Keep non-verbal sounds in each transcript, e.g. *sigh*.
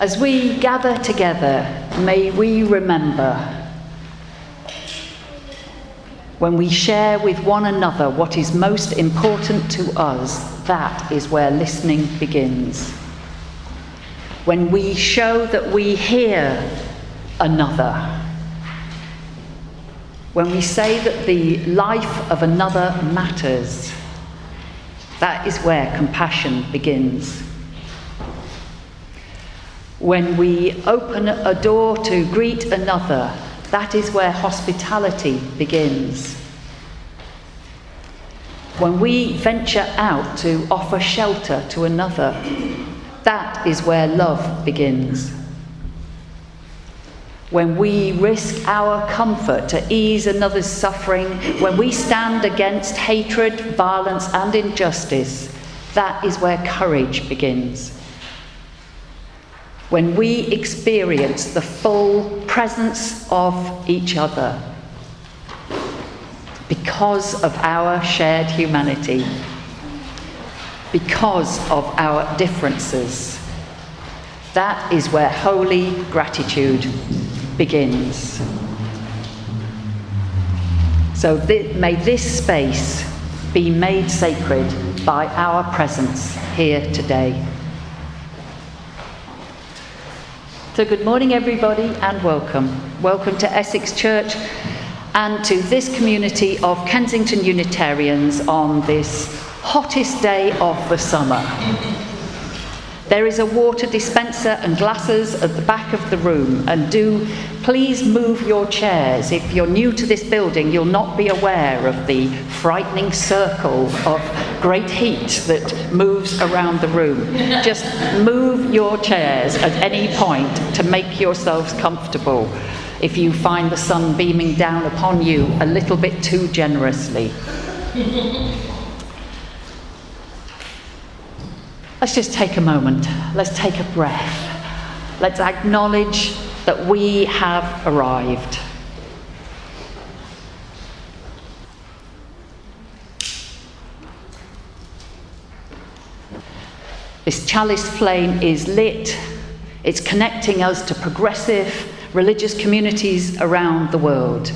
As we gather together, may we remember when we share with one another what is most important to us, that is where listening begins. When we show that we hear another, when we say that the life of another matters, that is where compassion begins. When we open a door to greet another, that is where hospitality begins. When we venture out to offer shelter to another, that is where love begins. When we risk our comfort to ease another's suffering, when we stand against hatred, violence, and injustice, that is where courage begins when we experience the full presence of each other because of our shared humanity, because of our differences. That is where holy gratitude begins. So th- may this space be made sacred by our presence here today. So, good morning, everybody, and welcome. Welcome to Essex Church and to this community of Kensington Unitarians on this hottest day of the summer. There is a water dispenser and glasses at the back of the room, and do please move your chairs. If you're new to this building, you'll not be aware of the frightening circle of great heat that moves around the room. Just move your chairs at any point to make yourselves comfortable if you find the sun beaming down upon you a little bit too generously. *laughs* Let's just take a moment. Let's take a breath. Let's acknowledge that we have arrived. This chalice flame is lit. It's connecting us to progressive religious communities around the world.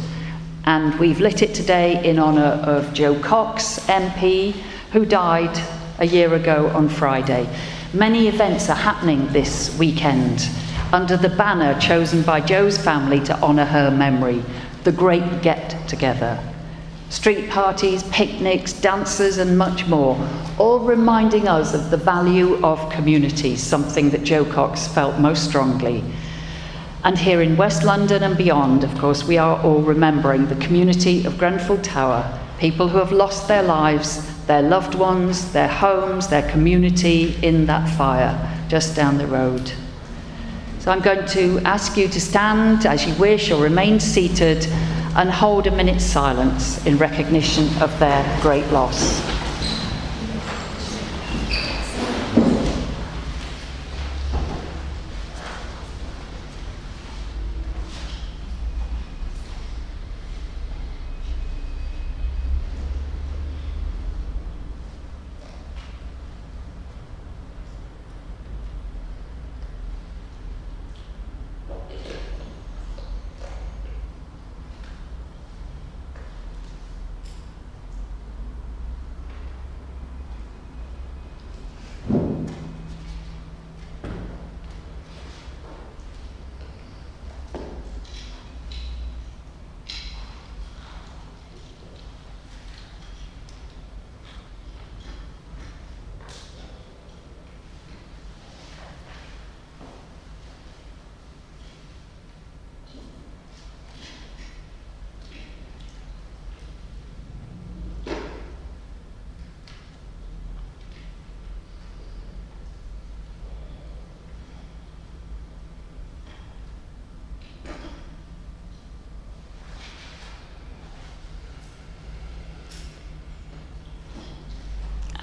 And we've lit it today in honour of Jo Cox, MP, who died a year ago on Friday. Many events are happening this weekend under the banner chosen by Jo's family to honour her memory the Great Get Together. Street parties, picnics, dances, and much more, all reminding us of the value of community, something that Jo Cox felt most strongly. And here in West London and beyond, of course, we are all remembering the community of Grenfell Tower, people who have lost their lives their loved ones, their homes, their community in that fire just down the road. So I'm going to ask you to stand as you wish or remain seated and hold a minute's silence in recognition of their great loss.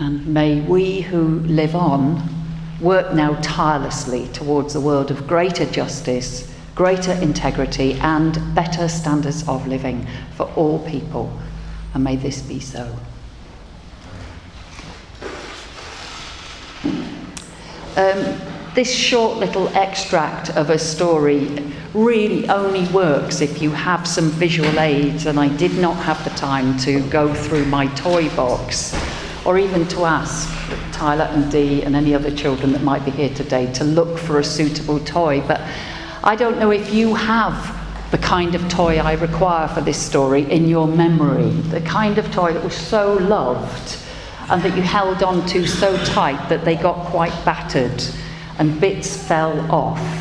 And may we who live on work now tirelessly towards a world of greater justice, greater integrity, and better standards of living for all people. And may this be so. Um, this short little extract of a story really only works if you have some visual aids, and I did not have the time to go through my toy box or even to ask Tyler and Dee and any other children that might be here today to look for a suitable toy. But I don't know if you have the kind of toy I require for this story in your memory, the kind of toy that was so loved and that you held on to so tight that they got quite battered and bits fell off.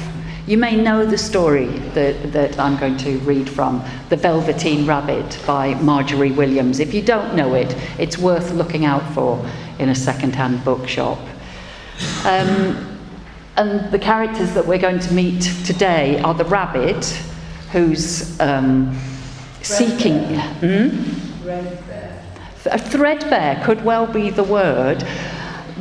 You may know the story that, that I'm going to read from, The Velveteen Rabbit by Margery Williams. If you don't know it, it's worth looking out for in a second-hand bookshop. Um, and the characters that we're going to meet today are the rabbit, who's um, seeking. Hmm? Threadbare. Threadbare could well be the word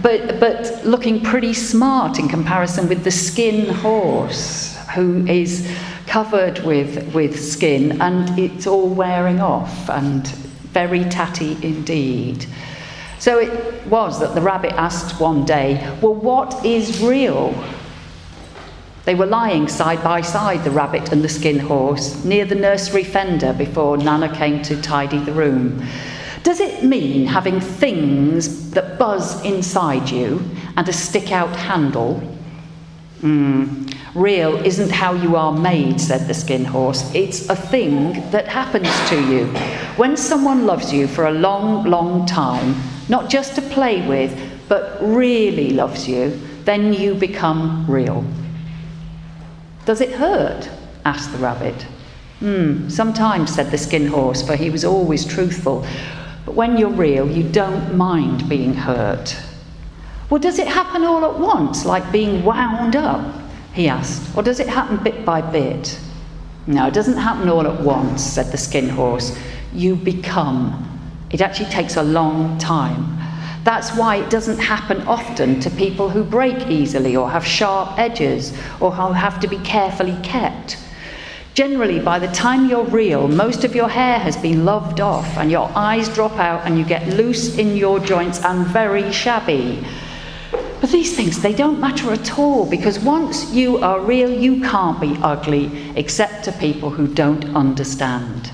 but, but looking pretty smart in comparison with the skin horse, who is covered with, with skin and it's all wearing off and very tatty indeed. So it was that the rabbit asked one day, Well, what is real? They were lying side by side, the rabbit and the skin horse, near the nursery fender before Nana came to tidy the room. Does it mean having things that buzz inside you and a stick out handle? Mm. Real isn't how you are made, said the skin horse. It's a thing that happens to you. When someone loves you for a long, long time, not just to play with, but really loves you, then you become real. Does it hurt? asked the rabbit. Hmm, sometimes, said the skin horse, for he was always truthful. But when you're real, you don't mind being hurt. Well, does it happen all at once, like being wound up? He asked. Or does it happen bit by bit? No, it doesn't happen all at once, said the skin horse. You become. It actually takes a long time. That's why it doesn't happen often to people who break easily or have sharp edges or who have to be carefully kept. Generally, by the time you're real, most of your hair has been loved off and your eyes drop out and you get loose in your joints and very shabby. But these things, they don't matter at all because once you are real, you can't be ugly except to people who don't understand.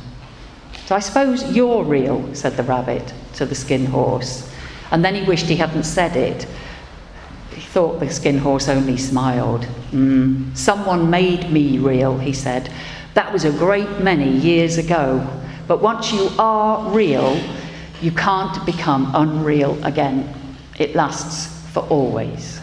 So I suppose you're real, said the rabbit to the skin horse. And then he wished he hadn't said it. He thought the skin horse only smiled. Mm, someone made me real, he said. That was a great many years ago. But once you are real, you can't become unreal again. It lasts for always.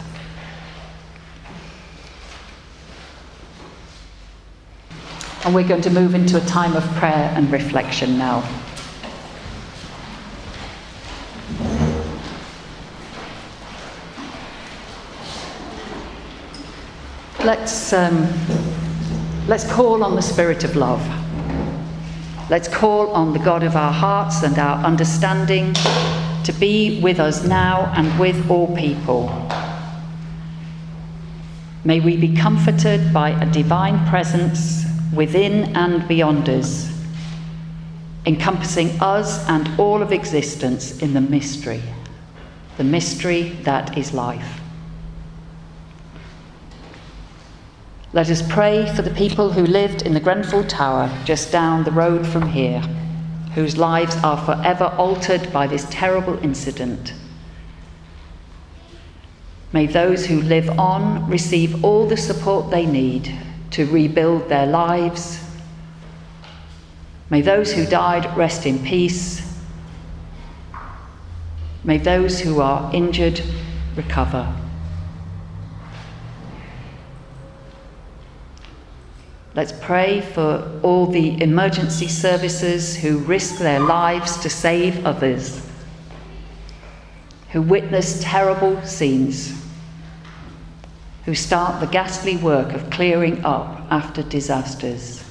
And we're going to move into a time of prayer and reflection now. Let's, um, let's call on the Spirit of love. Let's call on the God of our hearts and our understanding to be with us now and with all people. May we be comforted by a divine presence within and beyond us, encompassing us and all of existence in the mystery, the mystery that is life. Let us pray for the people who lived in the Grenfell Tower just down the road from here, whose lives are forever altered by this terrible incident. May those who live on receive all the support they need to rebuild their lives. May those who died rest in peace. May those who are injured recover. Let's pray for all the emergency services who risk their lives to save others, who witness terrible scenes, who start the ghastly work of clearing up after disasters.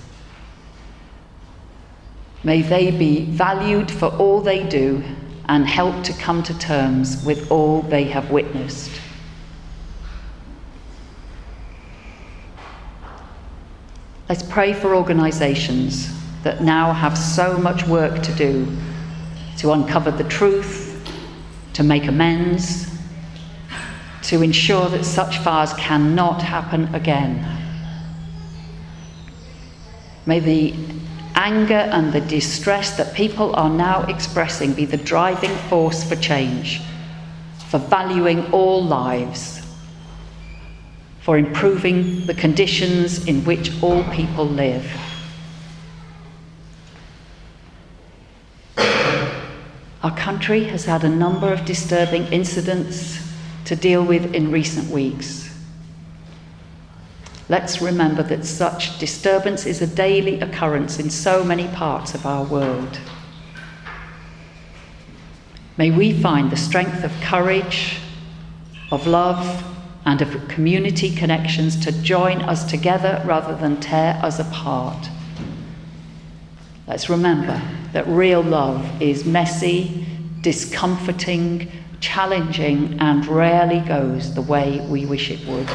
May they be valued for all they do and help to come to terms with all they have witnessed. Let's pray for organisations that now have so much work to do to uncover the truth, to make amends, to ensure that such fires cannot happen again. May the anger and the distress that people are now expressing be the driving force for change, for valuing all lives, for improving the conditions in which all people live. Our country has had a number of disturbing incidents to deal with in recent weeks. Let's remember that such disturbance is a daily occurrence in so many parts of our world. May we find the strength of courage, of love, and of community connections to join us together rather than tear us apart. Let's remember that real love is messy, discomforting, challenging, and rarely goes the way we wish it would.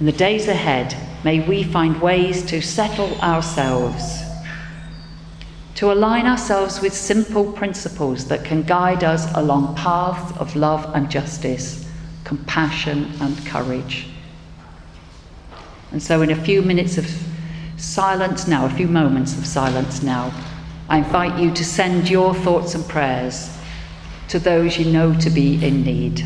In the days ahead, may we find ways to settle ourselves, to align ourselves with simple principles that can guide us along paths of love and justice, compassion and courage. And so, in a few minutes of silence now, a few moments of silence now, I invite you to send your thoughts and prayers to those you know to be in need.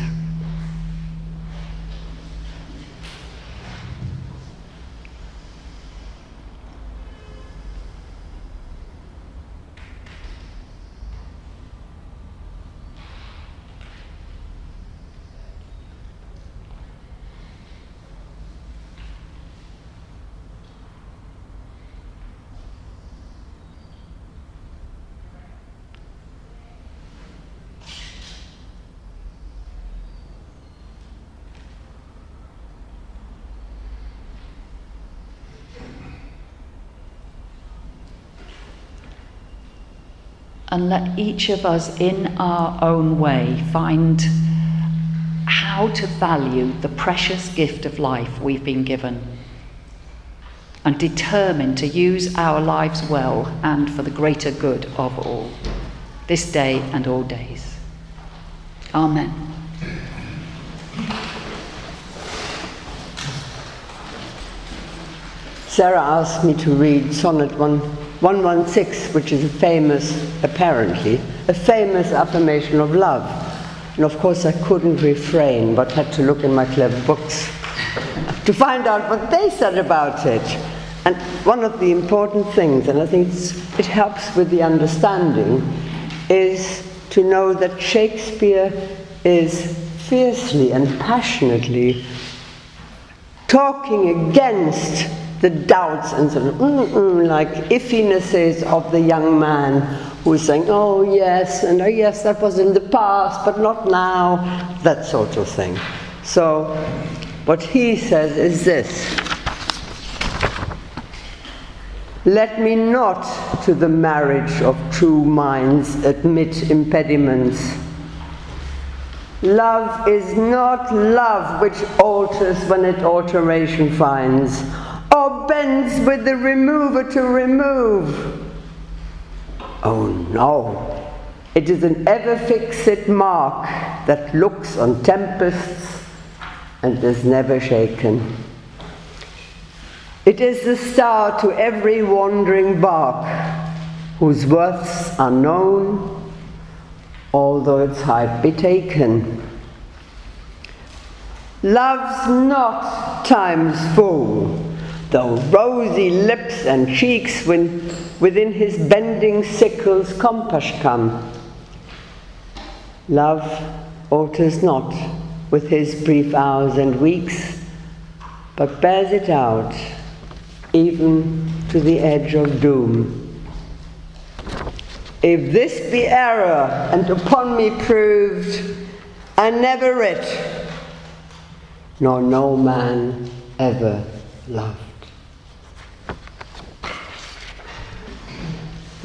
And let each of us, in our own way, find how to value the precious gift of life we've been given and determine to use our lives well and for the greater good of all, this day and all days. Amen. Sarah asked me to read Sonnet 1. 116, which is a famous, apparently, a famous affirmation of love. And of course, I couldn't refrain, but had to look in my clever books *laughs* to find out what they said about it. And one of the important things, and I think it helps with the understanding, is to know that Shakespeare is fiercely and passionately talking against the doubts and sort of like iffinesses of the young man who is saying, oh yes, and oh yes, that was in the past, but not now, that sort of thing. So, what he says is this Let me not to the marriage of true minds admit impediments. Love is not love which alters when it alteration finds or bends with the remover to remove. Oh no, it is an ever fixed mark that looks on tempests and is never shaken. It is the star to every wandering bark, whose worths are known, although its height be taken. Love's not time's full though rosy lips and cheeks when within his bending sickle's compass come. Love alters not with his brief hours and weeks, but bears it out even to the edge of doom. If this be error and upon me proved, I never writ, nor no man ever loved.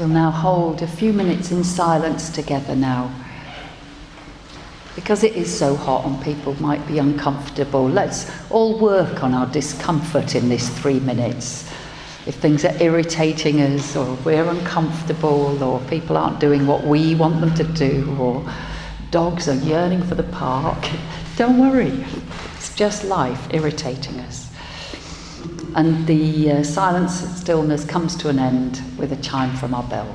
We'll now hold a few minutes in silence together now. Because it is so hot and people might be uncomfortable, let's all work on our discomfort in this three minutes. If things are irritating us, or we're uncomfortable, or people aren't doing what we want them to do, or Dogs are yearning for the park. *laughs* Don't worry, it's just life irritating us. And the uh, silence and stillness comes to an end with a chime from our bell.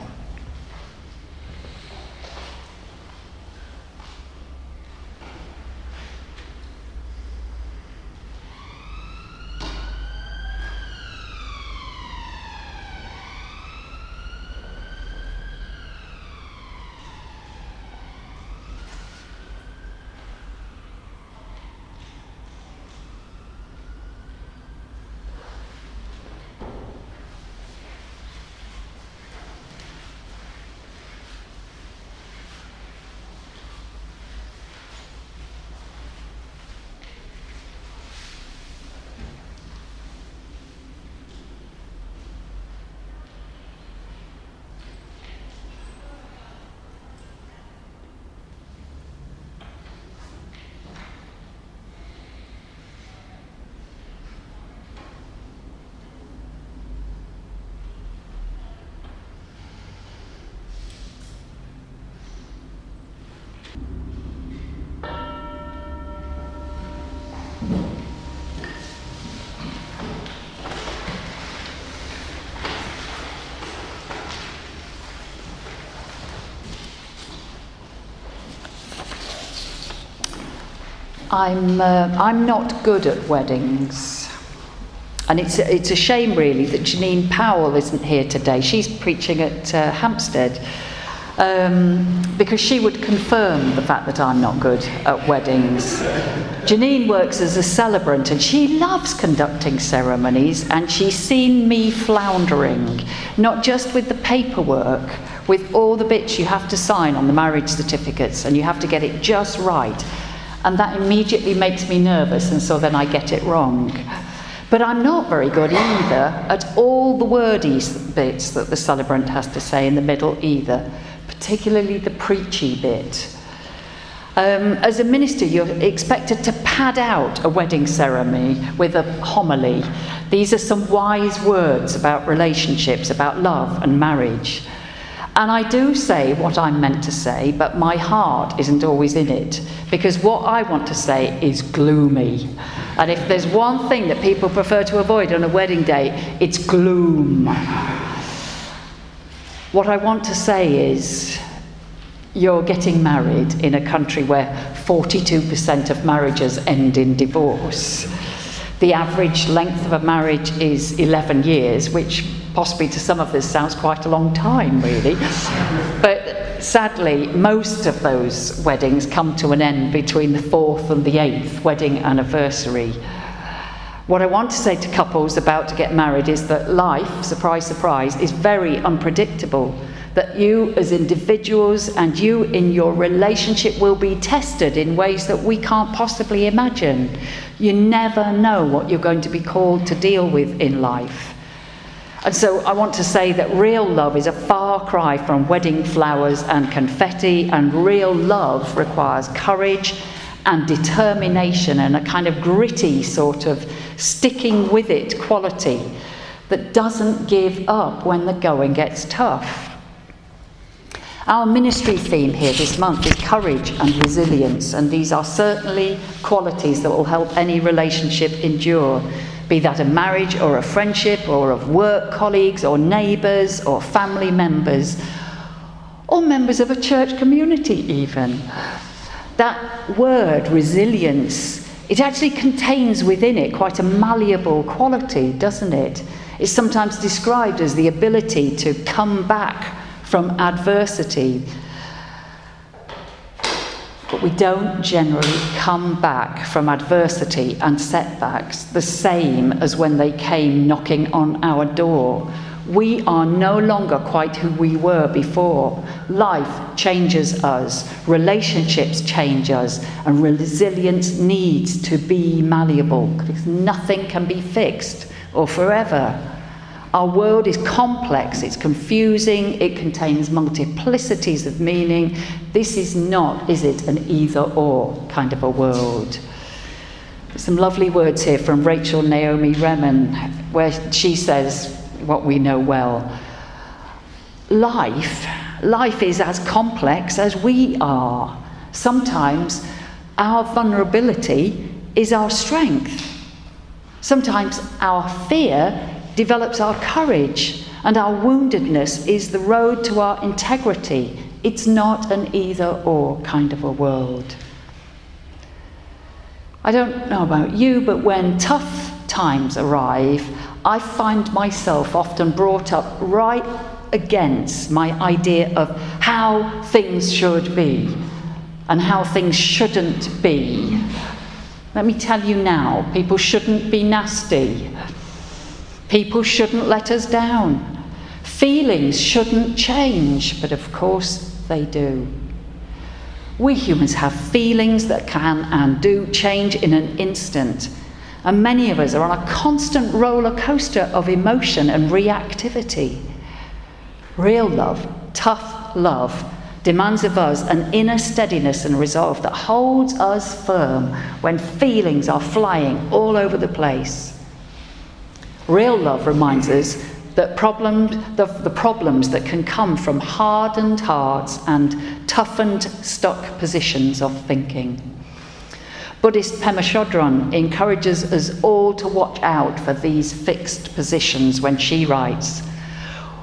I'm, uh, I'm not good at weddings. And it's, it's a shame, really, that Janine Powell isn't here today. She's preaching at uh, Hampstead um, because she would confirm the fact that I'm not good at weddings. Janine works as a celebrant and she loves conducting ceremonies, and she's seen me floundering, not just with the paperwork, with all the bits you have to sign on the marriage certificates, and you have to get it just right and that immediately makes me nervous, and so then I get it wrong. But I'm not very good either at all the wordy bits that the celebrant has to say in the middle either, particularly the preachy bit. Um, as a minister, you're expected to pad out a wedding ceremony with a homily. These are some wise words about relationships, about love and marriage. And I do say what I'm meant to say, but my heart isn't always in it because what I want to say is gloomy. And if there's one thing that people prefer to avoid on a wedding day, it's gloom. What I want to say is you're getting married in a country where 42% of marriages end in divorce. The average length of a marriage is 11 years, which possibly to some of this sounds quite a long time, really. But sadly, most of those weddings come to an end between the fourth and the eighth wedding anniversary. What I want to say to couples about to get married is that life, surprise, surprise, is very unpredictable. That you, as individuals, and you in your relationship will be tested in ways that we can't possibly imagine. You never know what you're going to be called to deal with in life. And so I want to say that real love is a far cry from wedding flowers and confetti, and real love requires courage and determination and a kind of gritty sort of sticking with it quality that doesn't give up when the going gets tough. Our ministry theme here this month is courage and resilience, and these are certainly qualities that will help any relationship endure be that a marriage or a friendship or of work colleagues or neighbours or family members or members of a church community, even. That word, resilience, it actually contains within it quite a malleable quality, doesn't it? It's sometimes described as the ability to come back from adversity but we don't generally come back from adversity and setbacks the same as when they came knocking on our door. We are no longer quite who we were before. Life changes us, relationships change us, and resilience needs to be malleable because nothing can be fixed or forever. Our world is complex, it's confusing, it contains multiplicities of meaning. This is not, is it, an either or kind of a world. Some lovely words here from Rachel Naomi Remen, where she says what we know well. Life, life is as complex as we are. Sometimes our vulnerability is our strength. Sometimes our fear develops our courage, and our woundedness is the road to our integrity. It's not an either or kind of a world. I don't know about you, but when tough times arrive, I find myself often brought up right against my idea of how things should be and how things shouldn't be. Let me tell you now people shouldn't be nasty. People shouldn't let us down. Feelings shouldn't change, but of course they do. We humans have feelings that can and do change in an instant. And many of us are on a constant roller coaster of emotion and reactivity. Real love, tough love, demands of us an inner steadiness and resolve that holds us firm when feelings are flying all over the place. Real love reminds us that problem, the, the problems that can come from hardened hearts and toughened stuck positions of thinking. Buddhist Pema Chodron encourages us all to watch out for these fixed positions when she writes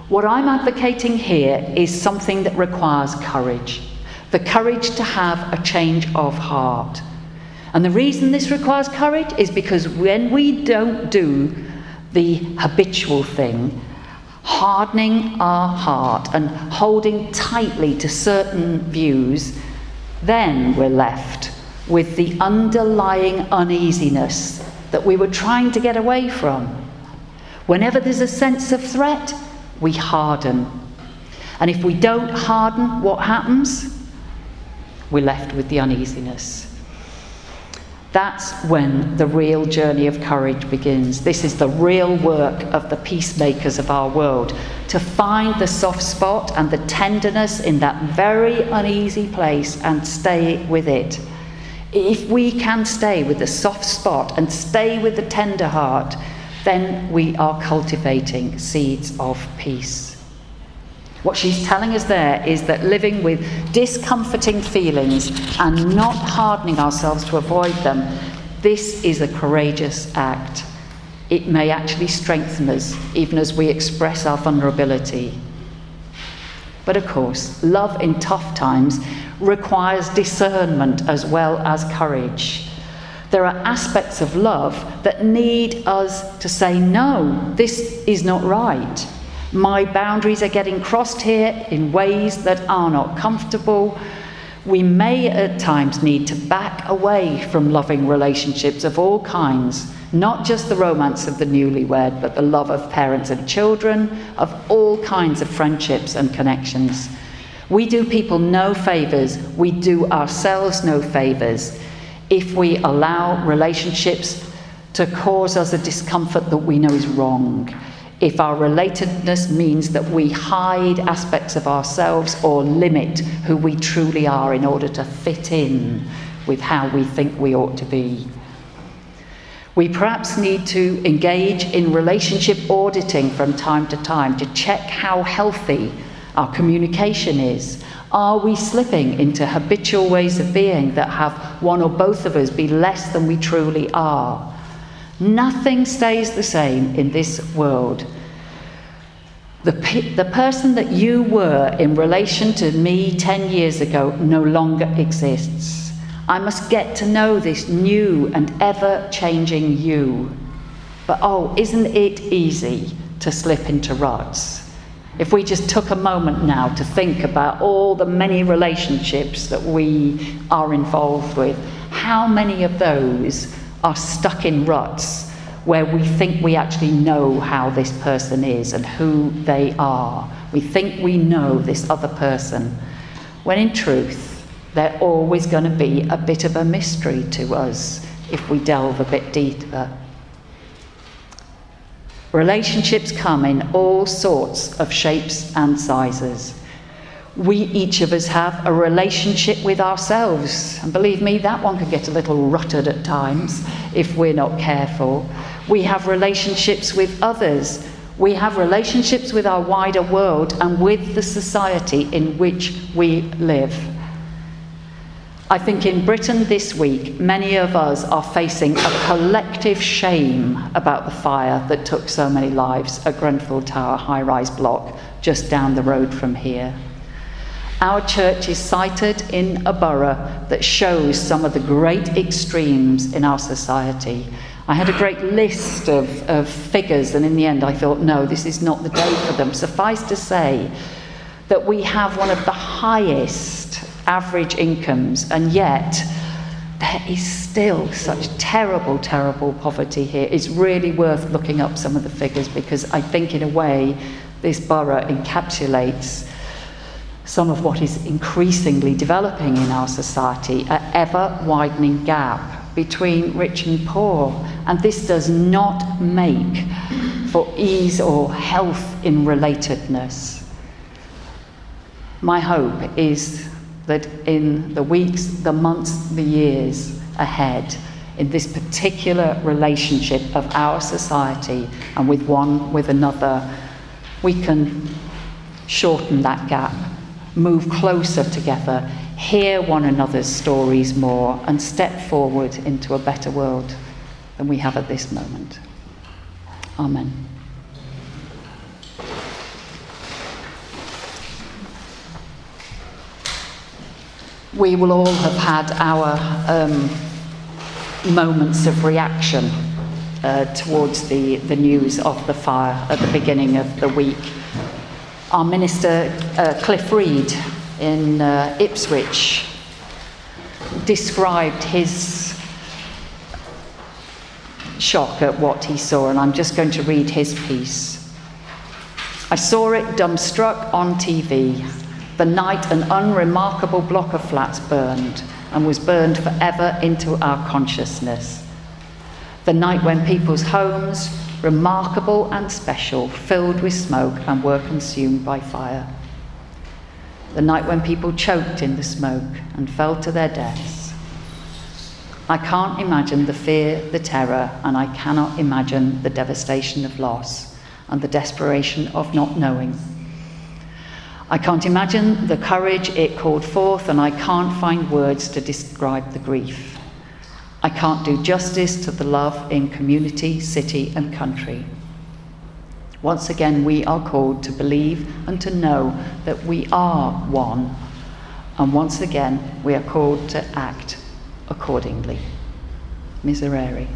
What I'm advocating here is something that requires courage the courage to have a change of heart. And the reason this requires courage is because when we don't do the habitual thing, hardening our heart and holding tightly to certain views, then we're left with the underlying uneasiness that we were trying to get away from. Whenever there's a sense of threat, we harden. And if we don't harden, what happens? We're left with the uneasiness. That's when the real journey of courage begins. This is the real work of the peacemakers of our world to find the soft spot and the tenderness in that very uneasy place and stay with it. If we can stay with the soft spot and stay with the tender heart, then we are cultivating seeds of peace. What she's telling us there is that living with discomforting feelings and not hardening ourselves to avoid them, this is a courageous act. It may actually strengthen us even as we express our vulnerability. But of course, love in tough times requires discernment as well as courage. There are aspects of love that need us to say, no, this is not right. My boundaries are getting crossed here in ways that are not comfortable. We may at times need to back away from loving relationships of all kinds, not just the romance of the newlywed, but the love of parents and children, of all kinds of friendships and connections. We do people no favours, we do ourselves no favours if we allow relationships to cause us a discomfort that we know is wrong if our relatedness means that we hide aspects of ourselves or limit who we truly are in order to fit in with how we think we ought to be. We perhaps need to engage in relationship auditing from time to time to check how healthy our communication is. Are we slipping into habitual ways of being that have one or both of us be less than we truly are? Nothing stays the same in this world. The, the person that you were in relation to me 10 years ago no longer exists. I must get to know this new and ever changing you. But oh, isn't it easy to slip into ruts? If we just took a moment now to think about all the many relationships that we are involved with, how many of those are stuck in ruts where we think we actually know how this person is and who they are. We think we know this other person, when in truth, they're always going to be a bit of a mystery to us if we delve a bit deeper. Relationships come in all sorts of shapes and sizes. We, each of us, have a relationship with ourselves. And believe me, that one can get a little rutted at times if we're not careful. We have relationships with others. We have relationships with our wider world and with the society in which we live. I think in Britain this week, many of us are facing a collective shame about the fire that took so many lives at Grenfell Tower high rise block just down the road from here. Our church is sited in a borough that shows some of the great extremes in our society. I had a great list of, of figures, and in the end, I thought, no, this is not the day for them. Suffice to say that we have one of the highest average incomes, and yet there is still such terrible, terrible poverty here. It's really worth looking up some of the figures because I think, in a way, this borough encapsulates some of what is increasingly developing in our society, an ever widening gap between rich and poor. And this does not make for ease or health in relatedness. My hope is that in the weeks, the months, the years ahead, in this particular relationship of our society and with one with another, we can shorten that gap, move closer together, hear one another's stories more, and step forward into a better world than we have at this moment. Amen. we will all have had our um, moments of reaction uh, towards the, the news of the fire at the beginning of the week. Our minister, uh, Cliff Reed, in uh, Ipswich, described his shock at what he saw, and I'm just going to read his piece. I saw it dumbstruck on TV the night an unremarkable block of flats burned and was burned forever into our consciousness. The night when people's homes, remarkable and special, filled with smoke and were consumed by fire. The night when people choked in the smoke and fell to their deaths. I can't imagine the fear, the terror, and I cannot imagine the devastation of loss and the desperation of not knowing I can't imagine the courage it called forth, and I can't find words to describe the grief. I can't do justice to the love in community, city, and country. Once again, we are called to believe and to know that we are one. And once again, we are called to act accordingly. Miserere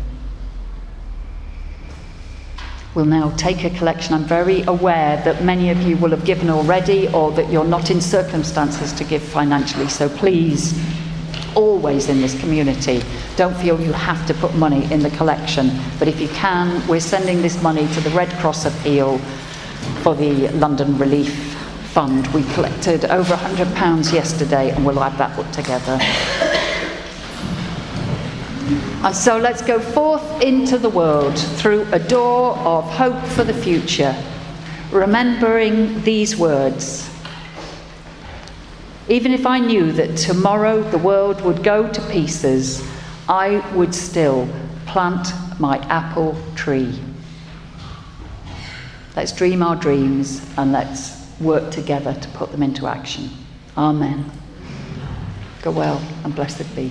We'll now take a collection. I'm very aware that many of you will have given already or that you're not in circumstances to give financially. So please, always in this community, don't feel you have to put money in the collection. But if you can, we're sending this money to the Red Cross appeal for the London Relief Fund. We collected over £100 yesterday and we'll add that together. And so let's go forth into the world through a door of hope for the future, remembering these words. Even if I knew that tomorrow the world would go to pieces, I would still plant my apple tree. Let's dream our dreams and let's work together to put them into action. Amen. Go well and blessed be.